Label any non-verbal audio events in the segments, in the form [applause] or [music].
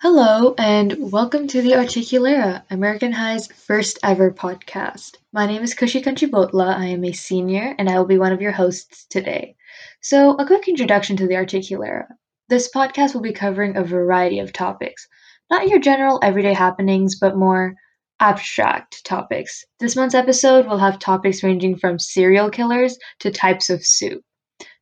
Hello, and welcome to the Articulera, American High's first ever podcast. My name is Kushi Kanchibotla. I am a senior, and I will be one of your hosts today. So, a quick introduction to the Articulera. This podcast will be covering a variety of topics, not your general everyday happenings, but more abstract topics. This month's episode will have topics ranging from serial killers to types of soup.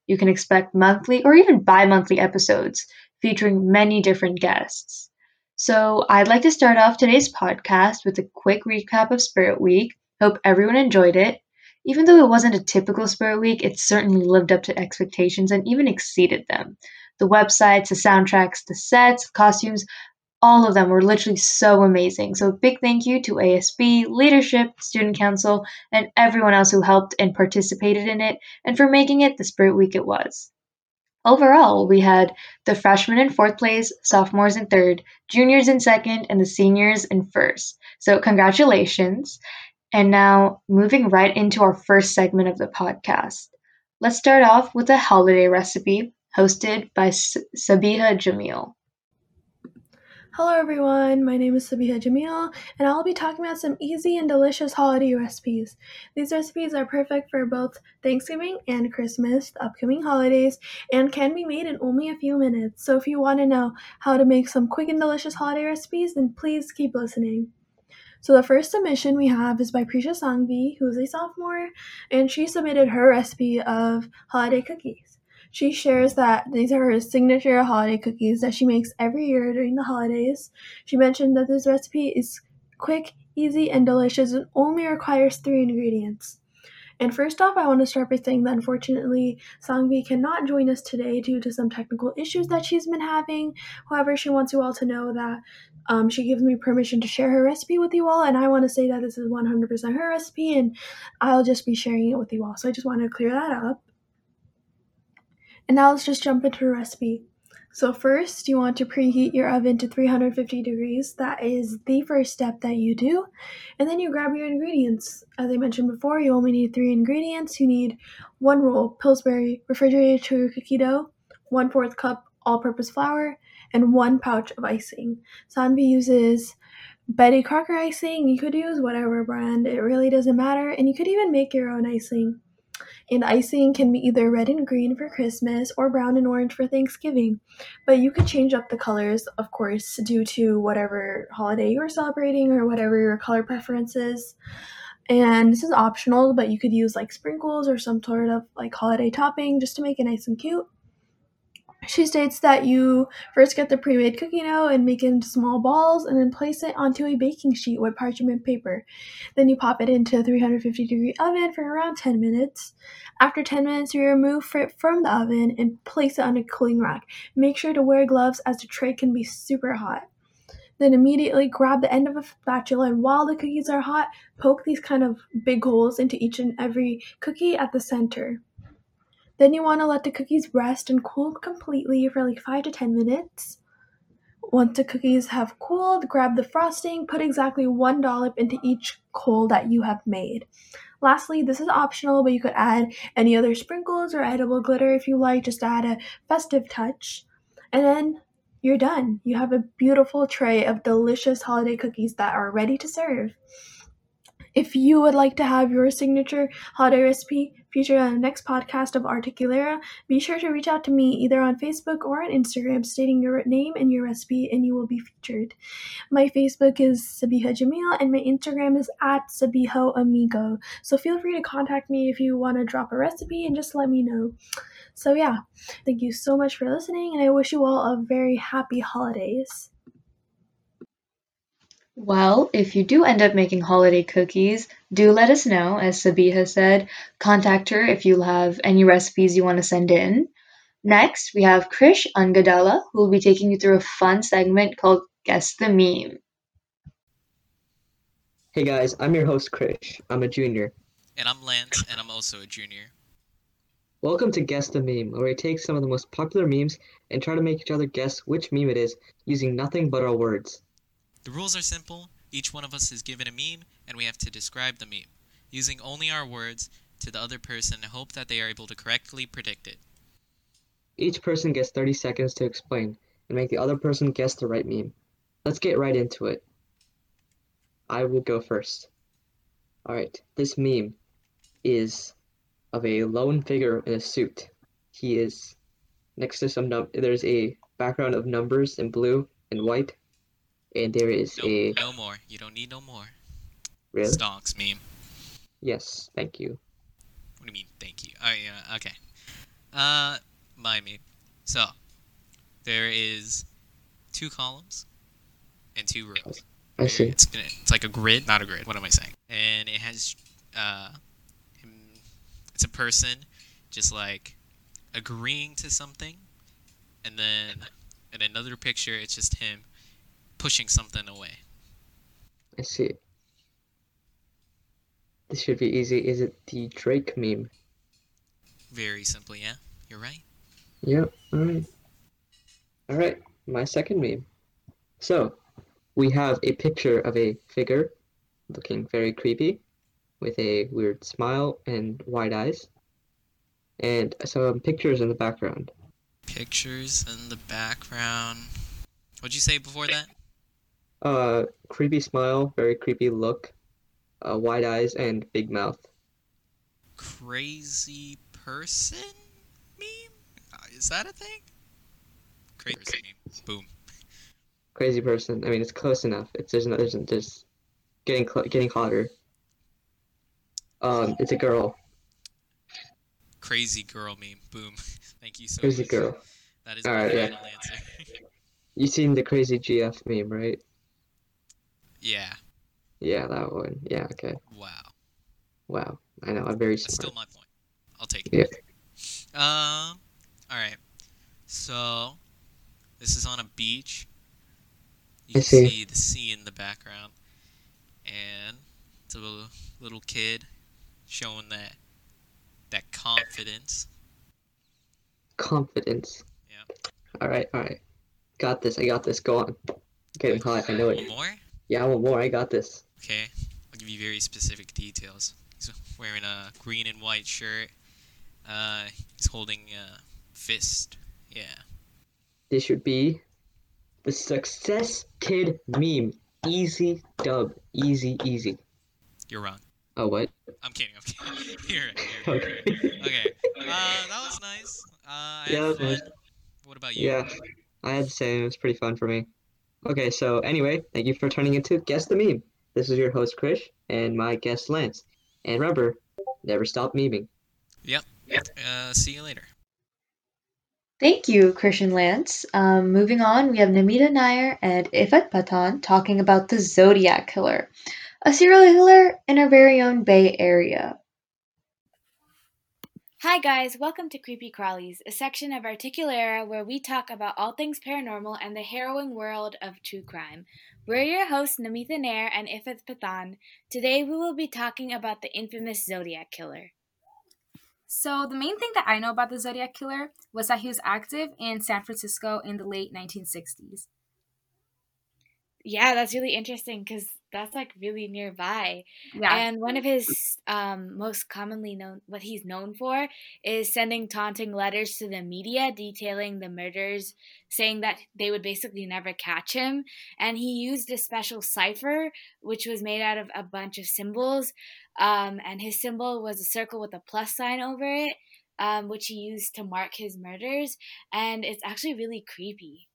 You can expect monthly or even bi monthly episodes featuring many different guests. So, I'd like to start off today's podcast with a quick recap of Spirit Week. Hope everyone enjoyed it. Even though it wasn't a typical Spirit Week, it certainly lived up to expectations and even exceeded them. The websites, the soundtracks, the sets, costumes, all of them were literally so amazing. So, big thank you to ASB, leadership, student council, and everyone else who helped and participated in it, and for making it the Spirit Week it was. Overall, we had the freshmen in fourth place, sophomores in third, juniors in second, and the seniors in first. So, congratulations. And now, moving right into our first segment of the podcast. Let's start off with a holiday recipe hosted by S- Sabiha Jamil. Hello everyone, my name is Sabiha Jamil, and I'll be talking about some easy and delicious holiday recipes. These recipes are perfect for both Thanksgiving and Christmas, the upcoming holidays, and can be made in only a few minutes. So if you want to know how to make some quick and delicious holiday recipes, then please keep listening. So the first submission we have is by Prisha Sangvi, who's a sophomore, and she submitted her recipe of holiday cookies. She shares that these are her signature holiday cookies that she makes every year during the holidays. She mentioned that this recipe is quick, easy, and delicious and only requires three ingredients. And first off, I want to start by saying that unfortunately, Sangvi cannot join us today due to some technical issues that she's been having. However, she wants you all to know that um, she gives me permission to share her recipe with you all, and I want to say that this is 100% her recipe, and I'll just be sharing it with you all. So I just want to clear that up. And now let's just jump into the recipe. So first, you want to preheat your oven to 350 degrees. That is the first step that you do. And then you grab your ingredients. As I mentioned before, you only need three ingredients. You need one roll Pillsbury refrigerated sugar cookie dough, one fourth cup all-purpose flour, and one pouch of icing. Sanvi uses Betty Crocker icing. You could use whatever brand. It really doesn't matter. And you could even make your own icing. And icing can be either red and green for Christmas or brown and orange for Thanksgiving. But you could change up the colors, of course, due to whatever holiday you're celebrating or whatever your color preference is. And this is optional, but you could use like sprinkles or some sort of like holiday topping just to make it nice and cute. She states that you first get the pre-made cookie dough and make it into small balls and then place it onto a baking sheet with parchment paper. Then you pop it into a 350 degree oven for around 10 minutes. After 10 minutes, you remove it from the oven and place it on a cooling rack. Make sure to wear gloves as the tray can be super hot. Then immediately grab the end of a spatula and while the cookies are hot, poke these kind of big holes into each and every cookie at the center. Then you want to let the cookies rest and cool completely for like 5 to 10 minutes. Once the cookies have cooled, grab the frosting, put exactly one dollop into each coal that you have made. Lastly, this is optional, but you could add any other sprinkles or edible glitter if you like, just to add a festive touch. And then you're done. You have a beautiful tray of delicious holiday cookies that are ready to serve. If you would like to have your signature holiday recipe featured on the next podcast of Articulera, be sure to reach out to me either on Facebook or on Instagram stating your name and your recipe, and you will be featured. My Facebook is Sabiha Jamil, and my Instagram is at Sabiho Amigo. So feel free to contact me if you want to drop a recipe and just let me know. So, yeah, thank you so much for listening, and I wish you all a very happy holidays. Well, if you do end up making holiday cookies, do let us know. As Sabiha said, contact her if you have any recipes you want to send in. Next, we have Krish Angadala, who will be taking you through a fun segment called Guess the Meme. Hey guys, I'm your host Krish. I'm a junior. And I'm Lance, and I'm also a junior. Welcome to Guess the Meme, where we take some of the most popular memes and try to make each other guess which meme it is using nothing but our words. The rules are simple. Each one of us is given a meme, and we have to describe the meme, using only our words to the other person and hope that they are able to correctly predict it. Each person gets 30 seconds to explain and make the other person guess the right meme. let's get right into it. I will go first. All right, this meme is of a lone figure in a suit. He is next to some num. There's a background of numbers in blue and white, and there is No, a no more. You don't need no more. really. Stonks meme. Yes, thank you. What do you mean? Thank you. Oh yeah. Okay. Uh, my meme. So there is two columns and two rows. I see. It's gonna, it's like a grid, not a grid. What am I saying? And it has uh, it's a person just like agreeing to something, and then in another picture, it's just him pushing something away. I see. This should be easy. Is it the Drake meme? Very simple, yeah. You're right. Yep. All right. All right. My second meme. So, we have a picture of a figure looking very creepy with a weird smile and wide eyes, and some pictures in the background. Pictures in the background. What'd you say before that? Uh, creepy smile, very creepy look, uh, wide eyes, and big mouth. Crazy person meme? Uh, Is that a thing? Crazy person meme. Boom. Crazy person. I mean, it's close enough. It's there's no, there's there's getting cl getting hotter. Um, it's a girl. Crazy girl meme. Boom. [laughs] Thank you so Crazy much. girl. That is All right, yeah. answer. [laughs] You seen the crazy GF meme, right? Yeah. Yeah, that one. Yeah, okay. Wow. Wow. I know, I'm very smart. That's still my point. I'll take it. Yeah. Um. All right. So, this is on a beach. You I can see. see the sea in the background, and it's a little, little kid showing that that confidence. Confidence. Yeah. All right, all right. Got this. I got this. Go on. Getting hot. I know it. more. Yeah, I want more. I got this. Okay. I'll give you very specific details. He's wearing a green and white shirt. Uh, he's holding a fist. Yeah. This should be the Success Kid meme. Easy dub. Easy, easy. You're wrong. Oh, what? I'm kidding. I'm kidding. [laughs] You're right. You're right. Okay. You're right. Okay. Uh, that was nice. Uh, Yeah, that was fun. What about you? Yeah, I had the same. It was pretty fun for me. Okay, so anyway, thank you for turning into Guess the Meme. This is your host, Krish, and my guest, Lance. And remember, never stop memeing. Uh, see you later. Thank you, Krish and Lance. Um, moving on, we have Namita Nair and Ifat Patan talking about the Zodiac Killer, a serial killer in our very own Bay Area. Hi, guys, welcome to Creepy Crawlies, a section of Articulera where we talk about all things paranormal and the harrowing world of true crime. We're your hosts, Namitha Nair and Ifat Pathan. Today we will be talking about the infamous Zodiac Killer. So, the main thing that I know about the Zodiac Killer was that he was active in San Francisco in the late 1960s. Yeah, that's really interesting because that's like really nearby. Yeah. And one of his um, most commonly known, what he's known for, is sending taunting letters to the media detailing the murders, saying that they would basically never catch him. And he used a special cipher, which was made out of a bunch of symbols. Um, and his symbol was a circle with a plus sign over it, um, which he used to mark his murders. And it's actually really creepy.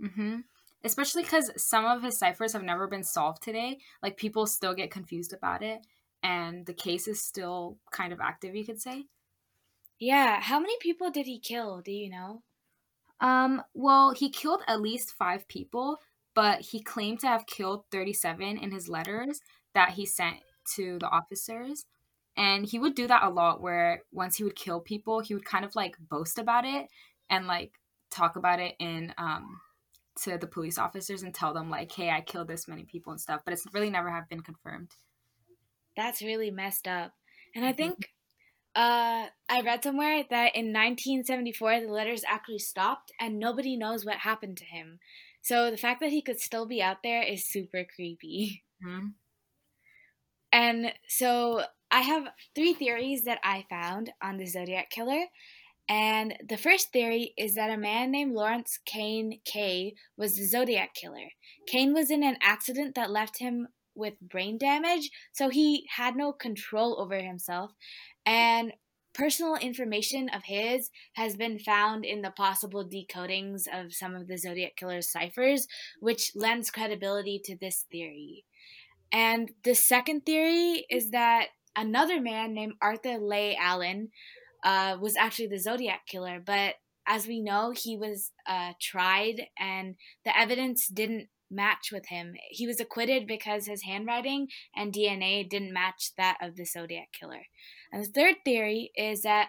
hmm Especially because some of his ciphers have never been solved today. Like, people still get confused about it, and the case is still kind of active, you could say. Yeah, how many people did he kill? Do you know? Um, well, he killed at least five people, but he claimed to have killed 37 in his letters that he sent to the officers. And he would do that a lot where once he would kill people, he would kind of like boast about it and like talk about it in um to the police officers and tell them like, "Hey, I killed this many people and stuff." But it's really never have been confirmed. That's really messed up. And I think uh, I read somewhere that in 1974 the letters actually stopped and nobody knows what happened to him. So the fact that he could still be out there is super creepy. Mhm. And so I have three theories that I found on the Zodiac Killer. And the first theory is that a man named Lawrence Kane Kay was the Zodiac killer. Kane was in an accident that left him with brain damage, so he had no control over himself. And personal information of his has been found in the possible decodings of some of the Zodiac killer's ciphers, which lends credibility to this theory. And the second theory is that another man named Arthur Leigh Allen uh, was actually the Zodiac killer, but as we know, he was uh, tried and the evidence didn't match with him. He was acquitted because his handwriting and DNA didn't match that of the Zodiac killer. And the third theory is that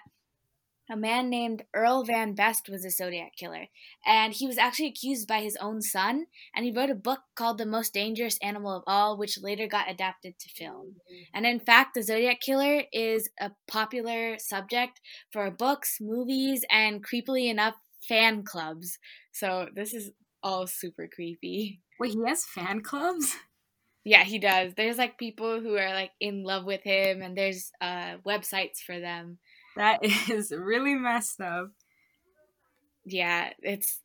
a man named Earl Van Best was a Zodiac killer, and he was actually accused by his own son, and he wrote a book called The Most Dangerous Animal of All, which later got adapted to film. And in fact, the Zodiac killer is a popular subject for books, movies, and creepily enough, fan clubs. So this is all super creepy. Wait, he has fan clubs? Yeah, he does. There's like people who are like in love with him, and there's uh, websites for them. That [laughs] is really messed up. Yeah, it's.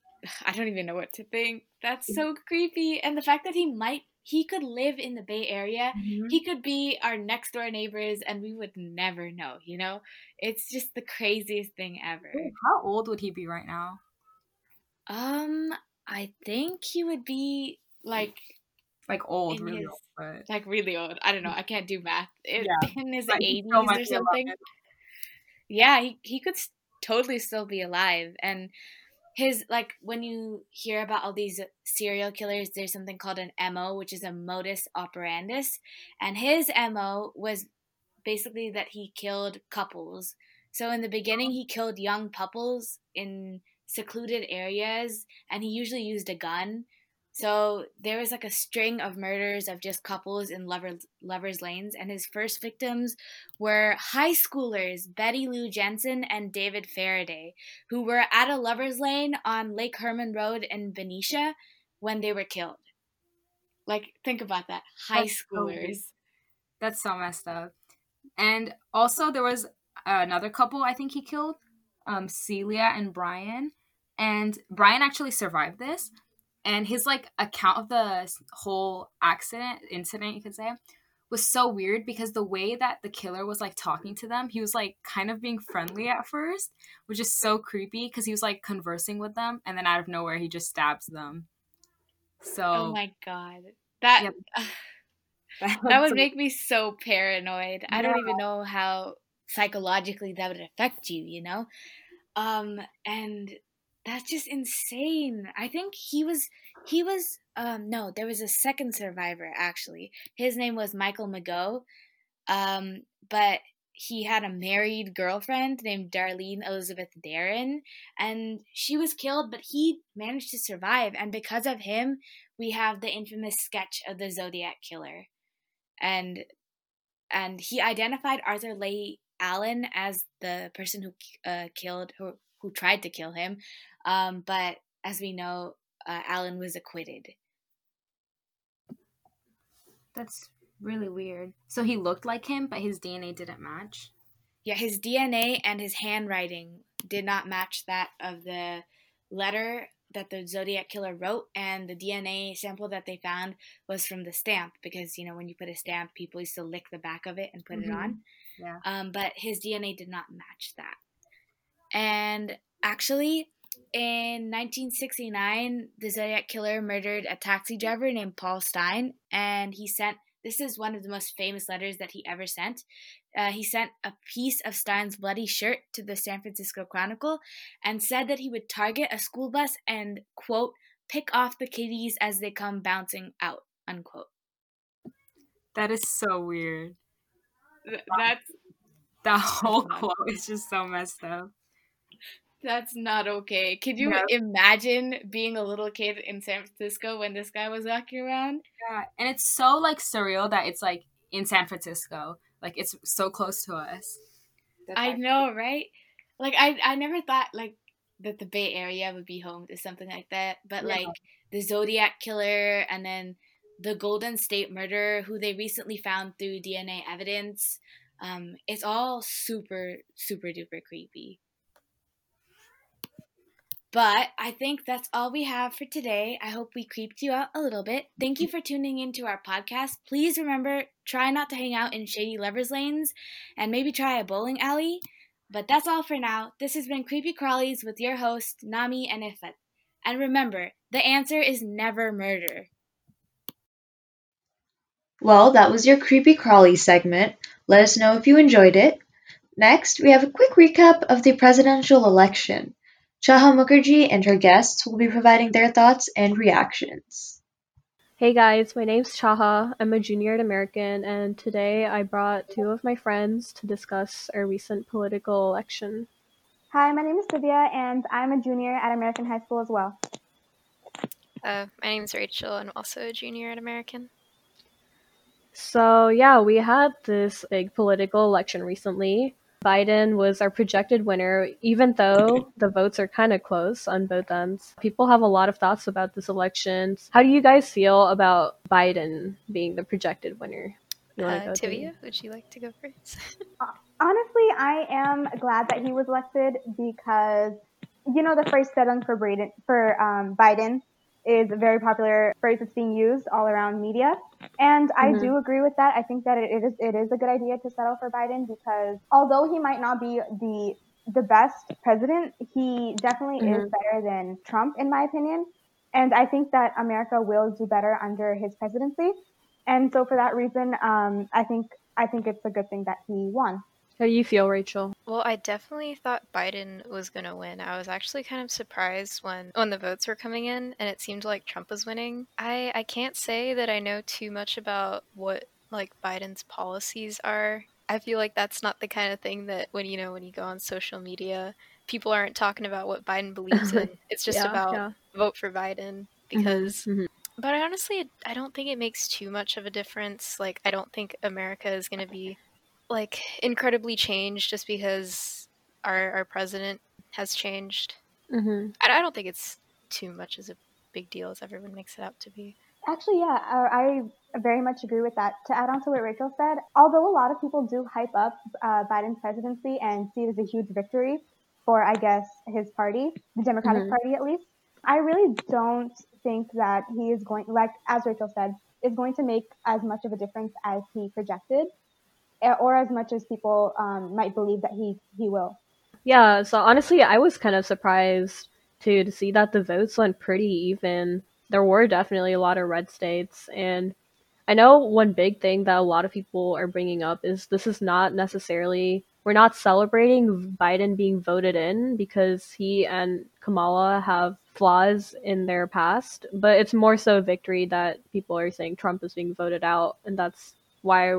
I don't even know what to think. That's so creepy. And the fact that he might. He could live in the Bay Area. Mhm. He could be our next door neighbors, and we would never know, you know? It's just the craziest thing ever. How old would he be right now? Um, I think he would be like Like old, really his- old, but like really old. I don't know. I can't do math. It, Yeah, in his eighties or something. Yeah, he he could totally still be alive. And his like when you hear about all these serial killers, there's something called an MO, which is a modus operandus, and his MO was basically that he killed couples. So in the beginning, he killed young couples in secluded areas, and he usually used a gun. So there was like a string of murders of just couples in lovers lovers lanes, and his first victims were high schoolers Betty Lou Jensen and David Faraday, who were at a lovers lane on Lake Herman Road in Benicia when they were killed. Like think about that, high That's so schoolers. That's so messed up. And also, there was another couple I think he killed, um, Celia and Bryan. And Bryan actually survived this. And his like account of the whole accident, incident, you could say, was so weird because the way that the killer was like talking to them, he was like kind of being friendly at first, which is so creepy because he was like conversing with them, and then out of nowhere he just stabs them. So Oh my god. That [laughs] [laughs] that that's would make me so paranoid. I don't even know how psychologically that would affect you, you know? Um and that's just insane. I think he was he was um no, there was a second survivor actually. His name was Michael Mageau. Um but he had a married girlfriend named Darlene Elizabeth Ferrin and she was killed but he managed to survive and because of him we have the infamous sketch of the Zodiac killer. And and he identified Arthur Leigh Allen as the person who uh, killed who who tried to kill him. Um, but as we know, uh, Allen was acquitted. That's really weird. So he looked like him, but his DNA didn't match. Yeah, his DNA and his handwriting did not match that of the letter that the Zodiac killer wrote, and the DNA sample that they found was from the stamp because you know when you put a stamp, people used to lick the back of it and put it Mhm. on. Yeah. Um, but his DNA did not match that. And actually, in 1969, the Zodiac killer murdered a taxi driver named Paul Stine, and he sent. This is one of the most famous letters that he ever sent. Uh, he sent a piece of Stine's bloody shirt to the San Francisco Chronicle and said that he would target a school bus and, quote, pick off the kiddies as they come bouncing out, unquote. That is so weird. That's That whole quote is just so messed up. That's not okay. Could you No. imagine being a little kid in San Francisco when this guy was walking around? Yeah, and it's so like surreal that it's like in San Francisco, like it's so close to us. That's I know, right? Like I I never thought like that the Bay Area would be home to something like that. But Yeah. like the Zodiac killer and then the Golden State murderer who they recently found through DNA evidence. Um, it's all super, super duper creepy. But I think that's all we have for today. I hope we creeped you out a little bit. Thank you for tuning into our podcast. Please remember try not to hang out in shady lovers lanes and maybe try a bowling alley. But that's all for now. This has been Creepy Crawlies with your host, Nami and Ifet. And remember, the answer is never murder. Well, that was your Creepy Crawly segment. Let us know if you enjoyed it. Next, we have a quick recap of the presidential election. Chaha Mukherjee and her guests will be providing their thoughts and reactions. Hey guys, my name's Chaha. I'm a junior at American, and today I brought two of my friends to discuss our recent political election. Hi, my name is Sylvia, and I'm a junior at American High School as well. Uh, my name is Rachel, and I'm also a junior at American. So, yeah, we had this big political election recently. Biden was our projected winner, even though the votes are kind of close on both ends. People have a lot of thoughts about this election. How do you guys feel about Biden being the projected winner? Uh, Sylvia, would you like to go first? [laughs] Honestly, I am glad that he was elected because, you know, the phrase "setting for Biden" for um, Biden is a very popular phrase that's being used all around media. And I mm-hmm. do agree with that. I think that it is it is a good idea to settle for Biden because although he might not be the the best president, he definitely mm-hmm. is better than Trump in my opinion. And I think that America will do better under his presidency. And so for that reason, um, I think I think it's a good thing that he won. How do you feel, Rachel? Well, I definitely thought Biden was going to win. I was actually kind of surprised when when the votes were coming in and it seemed like Trump was winning. I I can't say that I know too much about what like Biden's policies are. I feel like that's not the kind of thing that when you know when you go on social media, people aren't talking about what Biden [laughs] believes in. It's just yeah, about yeah. vote for Biden because Mm-hmm. but I honestly I don't think it makes too much of a difference. Like I don't think America is going to be like incredibly changed just because our our president has changed. Mm-hmm. I, I don't think it's too much as a big deal as everyone makes it out to be. Actually, yeah, I very much agree with that. To add on to what Rachel said, although a lot of people do hype up uh, Biden's presidency and see it as a huge victory for, I guess, his party, the Democratic Mhm. Party at least, I really don't think that he is going, like as Rachel said, is going to make as much of a difference as he projected, or as much as people um, might believe that he he will. Yeah, so honestly, I was kind of surprised to see that the votes went pretty even. There were definitely a lot of red states, and I know one big thing that a lot of people are bringing up is this is not necessarily we're not celebrating Biden being voted in because he and Kamala have flaws in their past, but it's more so victory that people are saying Trump is being voted out, and that's why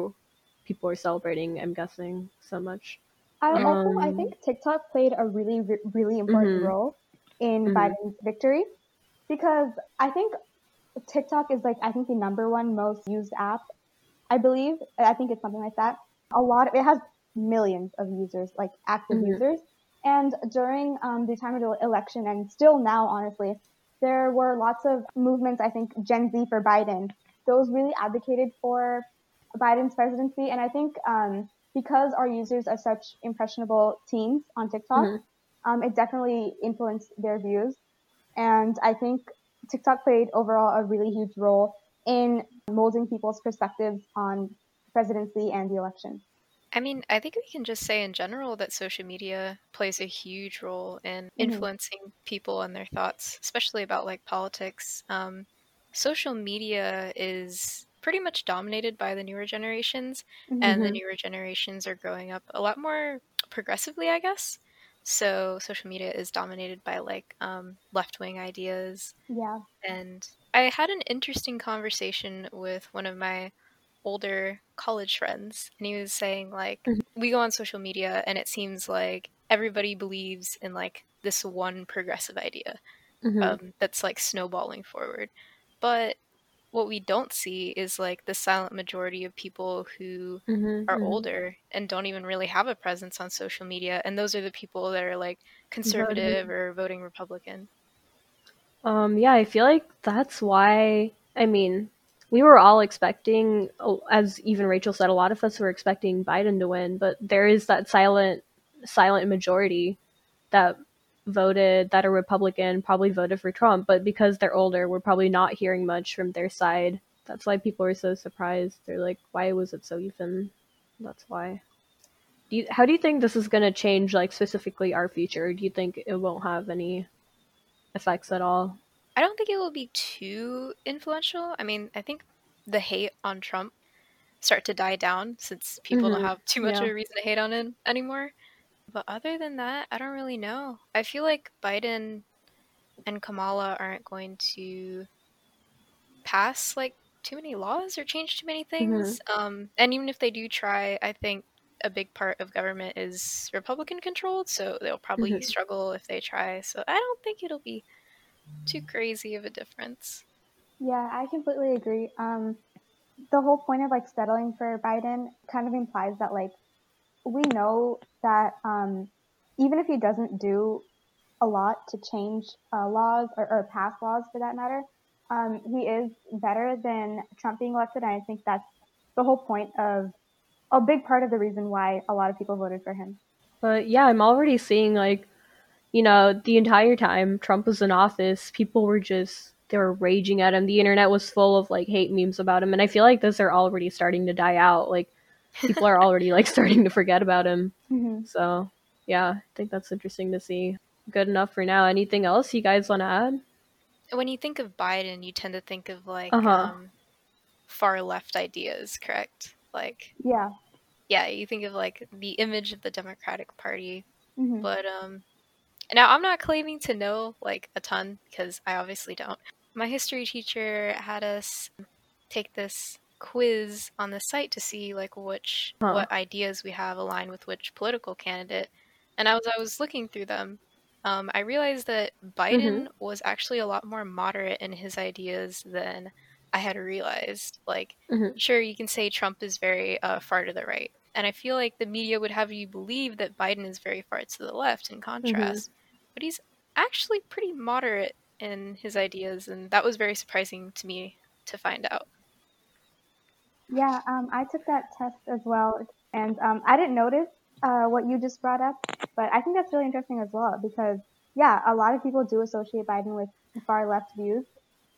people are celebrating. I'm guessing so much. I also I Um, think TikTok played a really really important Mhm. role in Mhm. Biden's victory because I think TikTok is like I think the number one most used app. I believe I think it's something like that. A lot of it has millions of users, like active Mhm. users. And during um, the time of the election, and still now, honestly, there were lots of movements. I think Gen Z for Biden. Those really advocated for Biden's presidency, and I think um, because our users are such impressionable teens on TikTok, Mhm. um, it definitely influenced their views. And I think TikTok played overall a really huge role in molding people's perspectives on presidency and the election. I mean, I think we can just say in general that social media plays a huge role in influencing people and their thoughts, especially about like politics. Um, social media is pretty much dominated by the newer generations, and the Mhm. newer generations are growing up a lot more progressively, I guess. So social media is dominated by like um, left wing ideas, Yeah. and I had an interesting conversation with one of my older college friends, and he was saying like Mhm. we go on social media, and it seems like everybody believes in like this one progressive idea Mhm. um, that's like snowballing forward. But what we don't see is like the silent majority of people who Mhm, are mhm. older and don't even really have a presence on social media, and those are the people that are like conservative or voting Republican. Um, yeah, I feel like that's why. I mean, we were all expecting, oh, as even Rachel said, a lot of us were expecting Biden to win, but there is that silent, silent majority that voted that are Republican probably voted for Trump, but because they're older, we're probably not hearing much from their side. That's why people are so surprised. They're like, why was it so even? That's why. Do you, how do you think this is going to change, like, specifically our future? Do you think it won't have any effects at all? I don't think it will be too influential. I mean, I think the hate on Trump start to die down since people don't Mhm. have too much of a reason to hate on him anymore. But other than that, I don't really know. I feel like Biden and Kamala aren't going to pass like too many laws or change too many things. Um, and even if they do try, I think a big part of government is Republican controlled, so they'll probably Mhm. struggle if they try. So I don't think it'll be too crazy of a difference. Yeah, I completely agree. Um, the whole point of like settling for Biden kind of implies that like we know that um, even if he doesn't do a lot to change uh, laws or, or pass laws for that matter, um, he is better than Trump being elected. And I think that's the whole point of a big part of the reason why a lot of people voted for him. But yeah, I'm already seeing like, you know, the entire time Trump was in office, people were just they were raging at him. The internet was full of like hate memes about him, and I feel like those are already starting to die out. Like people are already like starting to forget about him. [laughs] hmm So yeah, I think that's interesting to see. Good enough for now. Anything else you guys want to add? When you think of Biden, you tend to think of like Uh-huh. um, far left ideas, correct? Like, Yeah. yeah, you think of like the image of the Democratic Party hmm But um now I'm not claiming to know like a ton because I obviously don't. My history teacher had us take this quiz on the site to see like which Huh. what ideas we have align with which political candidate. And as I was looking through them, um, I realized that Biden was actually a lot more moderate in his ideas than I had realized. Like, Mhm. sure, you can say Trump is very uh, far to the right, and I feel like the media would have you believe that Biden is very far to the left in contrast, but he's actually pretty moderate in his ideas, and that was very surprising to me to find out. Yeah, um, I took that test as well, and um, I didn't notice uh, what you just brought up, but I think that's really interesting as well because, yeah, a lot of people do associate Biden with far left views,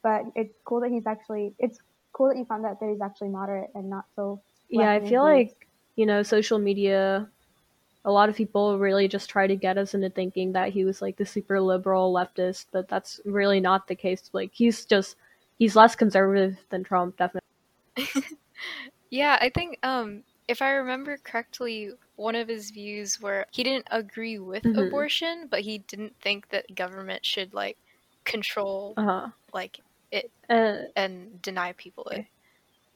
but it's cool that he's actually it's cool that you found out that he's actually moderate and not so. Yeah, I feel views. like, you know, social media, a lot of people really just try to get us into thinking that he was like the super liberal leftist, but that's really not the case. Like, he's just, he's less conservative than Trump, definitely. [laughs] Yeah, I think um if I remember correctly, one of his views were he didn't agree with Mhm. abortion, but he didn't think that government should like control Uh huh. like it Uh, and deny people it.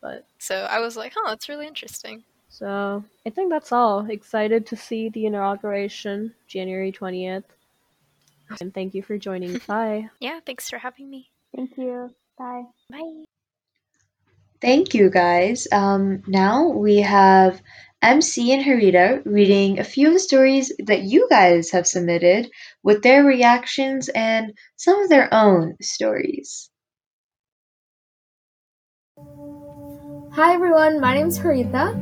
but, So I was like, huh, that's really interesting. so, I think that's all. Excited to see the inauguration, January 20th. And thank you for joining. [laughs] Bye. Yeah, thanks for having me. Thank you. Bye. Bye. Thank you, guys. Um, now we have MC and Harita reading a few of the stories that you guys have submitted with their reactions and some of their own stories. Hi everyone, my name is Harita,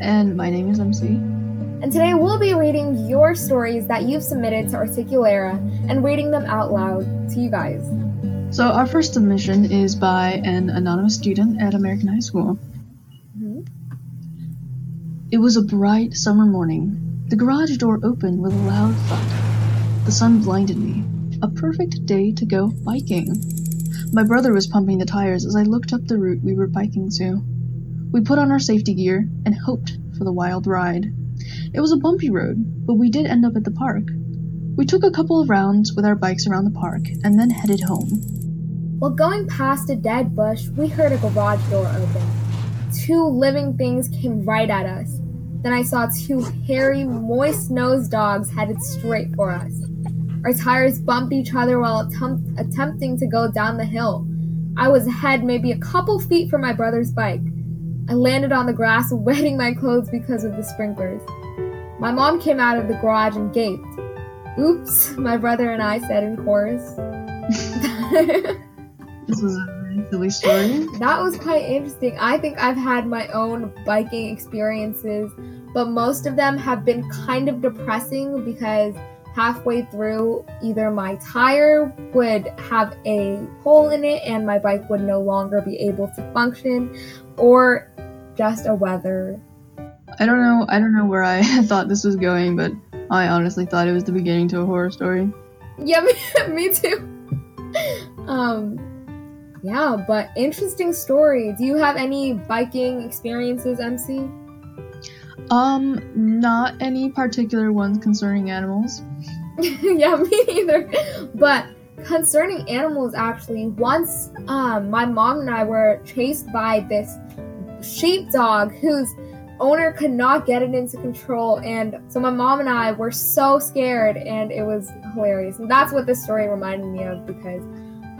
And my name is MC. and today we'll be reading your stories that you've submitted to Articulera and reading them out loud to you guys. So, our first submission is by an anonymous student at American High School. Mhm. It was a bright summer morning. The garage door opened with a loud thud. The sun blinded me. A perfect day to go biking. My brother was pumping the tires as I looked up the route we were biking to. We put on our safety gear and hoped for the wild ride. It was a bumpy road, but we did end up at the park. We took a couple of rounds with our bikes around the park and then headed home. While going past a dead bush, we heard a garage door open. Two living things came right at us. Then I saw two hairy, moist nosed dogs headed straight for us. Our tires bumped each other while attempt- attempting to go down the hill. I was ahead maybe a couple feet from my brother's bike. I landed on the grass, [laughs] wetting my clothes because of the sprinklers. My mom came out of the garage and gaped. Oops, my brother and I said in chorus. [laughs] [laughs] This was a silly story. That was quite interesting. I think I've had my own biking experiences, but most of them have been kind of depressing because halfway through, either my tire would have a hole in it and my bike would no longer be able to function, or just a weather. I don't know. I don't know where I [laughs] thought this was going, but I honestly thought it was the beginning to a horror story. Yeah, [laughs] me, me too. Um, yeah, but interesting story. Do you have any biking experiences, MC? Um, not any particular ones concerning animals. [laughs] yeah, me neither. But concerning animals, actually, once um, my mom and I were chased by this sheepdog whose owner could not get it into control, and so my mom and I were so scared, and it was hilarious. And that's what this story reminded me of because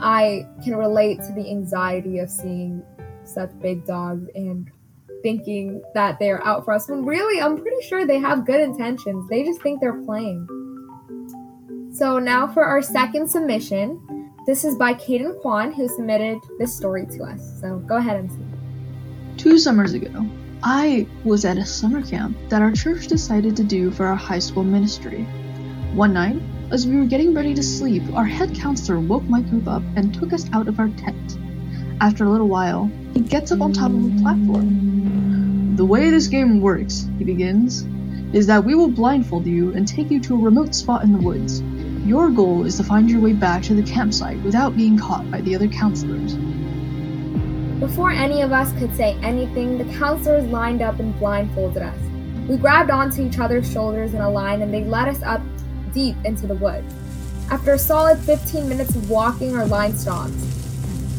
I can relate to the anxiety of seeing such big dogs and thinking that they're out for us when really I'm pretty sure they have good intentions. They just think they're playing. So now for our second submission. This is by Caden Kwan who submitted this story to us. So go ahead and see. Two summers ago, I was at a summer camp that our church decided to do for our high school ministry. One night, as we were getting ready to sleep, our head counselor woke my group up and took us out of our tent. After a little while, he gets up on top of a platform. The way this game works, he begins, is that we will blindfold you and take you to a remote spot in the woods. Your goal is to find your way back to the campsite without being caught by the other counselors. Before any of us could say anything, the counselors lined up and blindfolded us. We grabbed onto each other's shoulders in a line and they led us up deep into the woods. After a solid 15 minutes of walking, our line stops.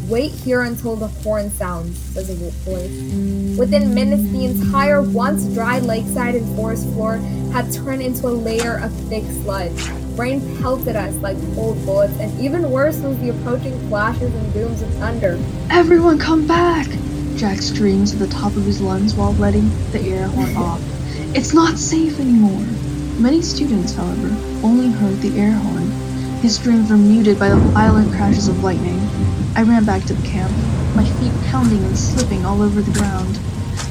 Wait here until the horn sounds, says a wolf voice. Within minutes, the entire once dry lakeside and forest floor had turned into a layer of thick sludge. Rain pelted us like cold bullets, and even worse was the approaching flashes and booms of thunder. Everyone come back! Jack screams at the top of his lungs while letting the air horn [laughs] off. It's not safe anymore. Many students, however, only heard the air horn. His screams were muted by the violent crashes of lightning. I ran back to the camp, my feet pounding and slipping all over the ground.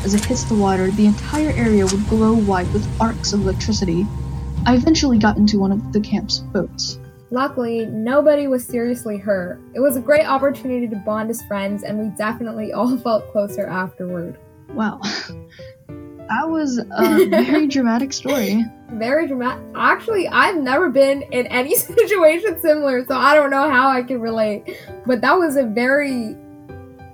As it hits the water, the entire area would glow white with arcs of electricity. I eventually got into one of the camp's boats. Luckily, nobody was seriously hurt. It was a great opportunity to bond as friends, and we definitely all [laughs] felt closer afterward. Wow. [laughs] That was a very [laughs] dramatic story. Very dramatic. Actually, I've never been in any [laughs] situation similar, so I don't know how I can relate. But that was a very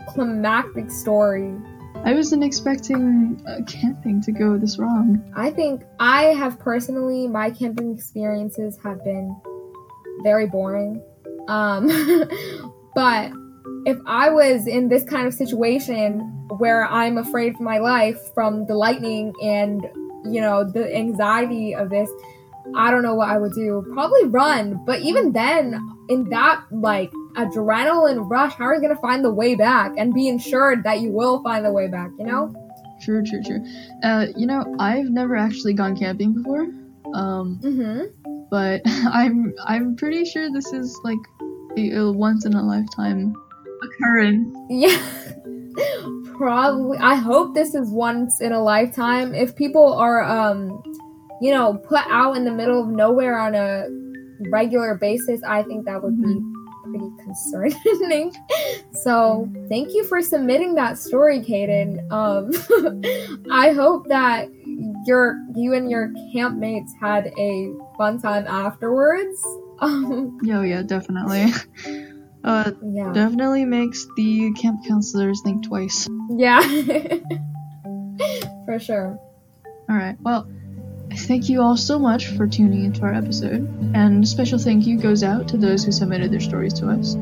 climactic story. I wasn't expecting uh, camping to go this wrong. I think I have personally, my camping experiences have been very boring. Um, [laughs] but if I was in this kind of situation where I'm afraid for my life from the lightning and, you know, the anxiety of this, I don't know what I would do. Probably run. But even then, in that, like, adrenaline rush, how are you going to find the way back and be ensured that you will find the way back, you know? True, true, true. Uh, you know, I've never actually gone camping before. Um, mm-hmm. but [laughs] I'm I'm pretty sure this is like a, a once in a lifetime occurrence. Yeah. Probably. I hope this is once in a lifetime. If people are, um, you know, put out in the middle of nowhere on a regular basis, I think that would be pretty concerning. [laughs] so, thank you for submitting that story, Kaden. Um, [laughs] I hope that your you and your campmates had a fun time afterwards. Um, [laughs] Yo, yeah, definitely. Uh, yeah. definitely makes the camp counselors think twice. Yeah, [laughs] for sure. All right. Well, thank you all so much for tuning into our episode, and a special thank you goes out to those who submitted their stories to us.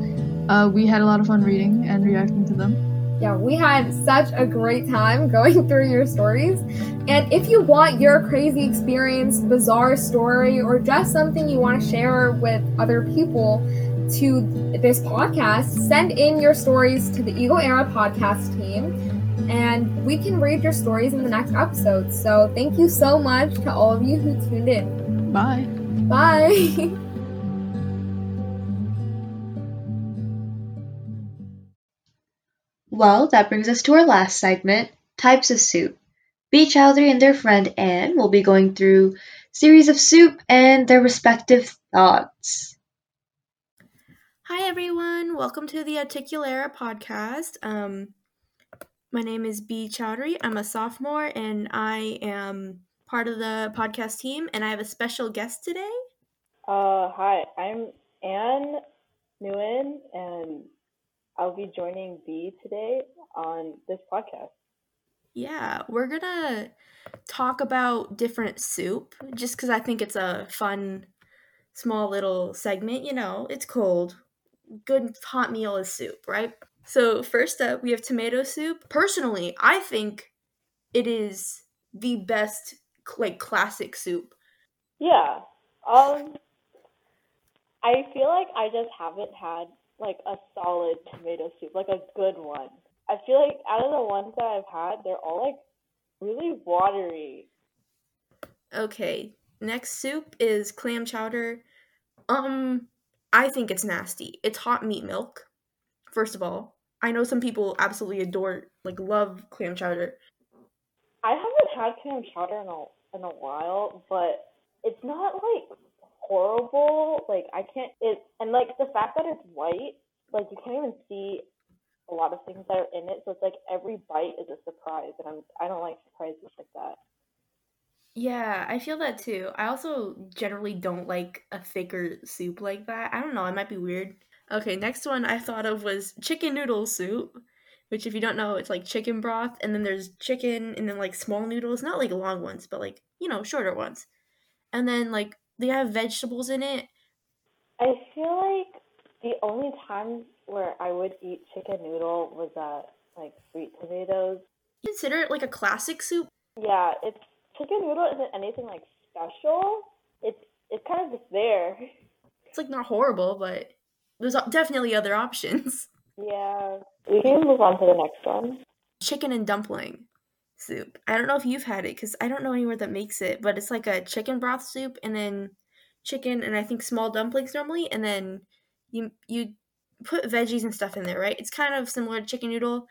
Uh, we had a lot of fun reading and reacting to them. Yeah, we had such a great time [laughs] going through your stories. And if you want your crazy experience, bizarre story, or just something you want to share with other people, to this podcast, send in your stories to the Eagle Era podcast team, and we can read your stories in the next episode. So thank you so much to all of you who tuned in. Bye. Bye. [laughs] Well, that brings us to our last segment types of soup. B. Chowdhury and their friend Anne will be going through series of soup and their respective thoughts. Hi everyone, welcome to the Articulera podcast. Um, my name is B Chowdhury. I'm a sophomore and I am part of the podcast team, and I have a special guest today. Uh, hi, I'm Anne Nguyen, and I'll be joining B today on this podcast. Yeah, we're gonna talk about different soup just because I think it's a fun, small little segment. You know, it's cold. Good hot meal is soup, right? So, first up, we have tomato soup. Personally, I think it is the best, like, classic soup. Yeah. Um, I feel like I just haven't had like a solid tomato soup, like a good one. I feel like out of the ones that I've had, they're all like really watery. Okay, next soup is clam chowder. Um, I think it's nasty. It's hot meat milk. First of all, I know some people absolutely adore, like, love clam chowder. I haven't had clam chowder in a in a while, but it's not like horrible. Like I can't it and like the fact that it's white, like you can't even see a lot of things that are in it. So it's like every bite is a surprise, and I'm I don't like surprises like that. Yeah, I feel that too. I also generally don't like a thicker soup like that. I don't know, it might be weird. Okay, next one I thought of was chicken noodle soup, which if you don't know, it's like chicken broth and then there's chicken and then like small noodles, not like long ones, but like, you know, shorter ones. And then like they have vegetables in it. I feel like the only time where I would eat chicken noodle was at like sweet tomatoes. Consider it like a classic soup. Yeah, it's chicken noodle isn't anything like special. It's it's kind of just there. [laughs] It's like not horrible, but there's definitely other options. [laughs] Yeah, we can move on to the next one. Chicken and dumpling soup. I don't know if you've had it because I don't know anywhere that makes it, but it's like a chicken broth soup and then chicken and I think small dumplings normally, and then you you put veggies and stuff in there, right? It's kind of similar to chicken noodle.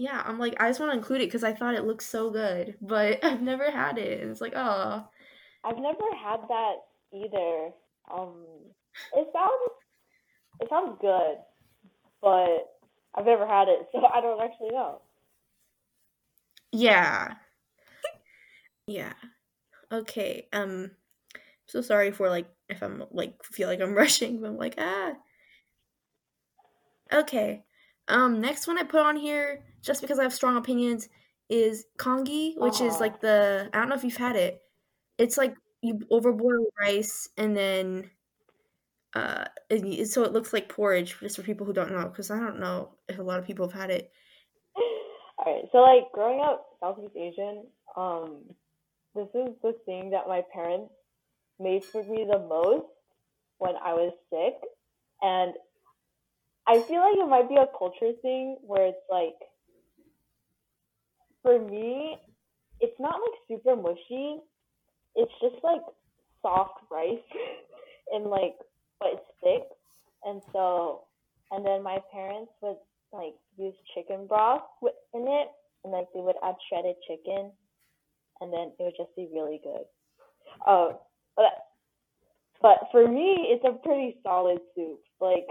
Yeah, I'm like I just want to include it because I thought it looked so good, but [laughs] I've never had it, and it's like oh. I've never had that either. Um, it sounds it sounds good, but I've never had it, so I don't actually know. Yeah. yeah. Okay. Um so sorry for like if I'm like feel like I'm [laughs] rushing, but I'm like ah. Okay. Um next one I put on here just because I have strong opinions is congee, which Aww. is like the I don't know if you've had it. It's like you overboil rice and then uh it, so it looks like porridge just for people who don't know because I don't know if a lot of people have had it. [laughs] All right. So like growing up Southeast Asian, um, this is the thing that my parents made for me the most when I was sick, and I feel like it might be a culture thing where it's like, for me, it's not like super mushy. It's just like soft rice [laughs] and like, but it's thick, and so, and then my parents would like use chicken broth in it, and like they would add shredded chicken, and then it would just be really good. Oh, but but for me, it's a pretty solid soup. Like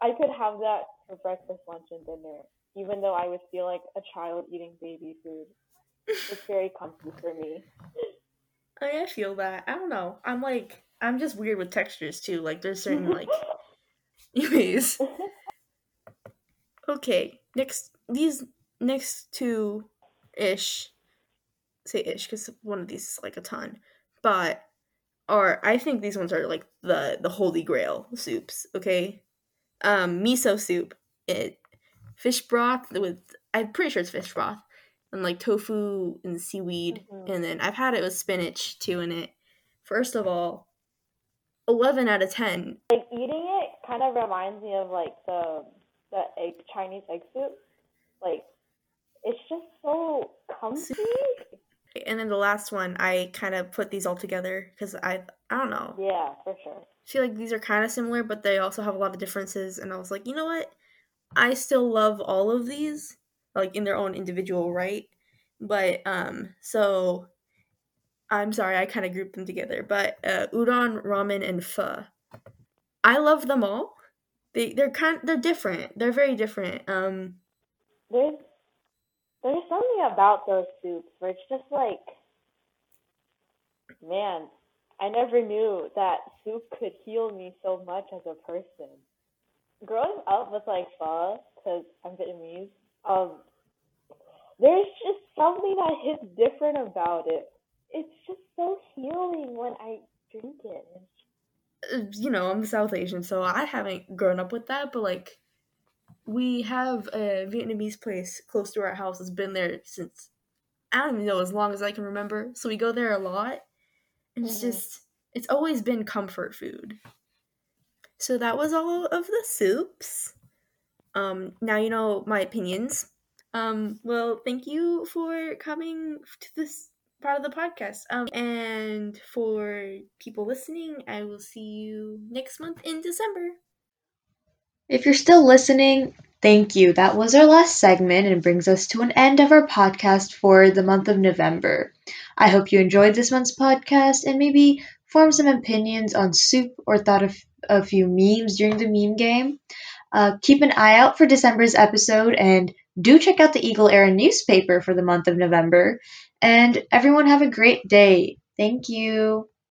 I could have that for breakfast, lunch, and dinner, even though I would feel like a child eating baby food. It's very comfy for me. [laughs] I feel that. I don't know. I'm like I'm just weird with textures too. Like there's certain like [laughs] anyways. [laughs] Okay, next these next two ish say ish because one of these is like a ton, but are I think these ones are like the the holy grail soups. Okay, um, miso soup, it fish broth with I'm pretty sure it's fish broth and like tofu and seaweed, mm-hmm. and then I've had it with spinach too in it. First of all, eleven out of ten. Like eating it kind of reminds me of like the the egg Chinese egg soup. Like it's just so comfy. [laughs] And then the last one, I kind of put these all together because I I don't know. Yeah, for sure. I feel like these are kind of similar, but they also have a lot of differences. And I was like, you know what? I still love all of these, like in their own individual right. But um, so I'm sorry, I kind of grouped them together, but uh, udon, ramen, and pho. I love them all. They they're kind they're different. They're very different. Um, There's there's something about those soups where it's just like, man, I never knew that soup could heal me so much as a person. Growing up with like pho, because I'm Vietnamese, um, there's just something that hits different about it. It's just so healing when I drink it. uh, you know, I'm South Asian, so I haven't grown up with that, but like we have a Vietnamese place close to our house that's been there since I don't even know as long as I can remember. So we go there a lot. And it's Mhm. just it's always been comfort food. So that was all of the soups. Um now you know my opinions. Um well thank you for coming to this part of the podcast. Um and for people listening, I will see you next month in December. If you're still listening, thank you. That was our last segment and brings us to an end of our podcast for the month of November. I hope you enjoyed this month's podcast and maybe formed some opinions on soup or thought of a few memes during the meme game. Uh, keep an eye out for December's episode and do check out the Eagle Era newspaper for the month of November. And everyone have a great day. Thank you.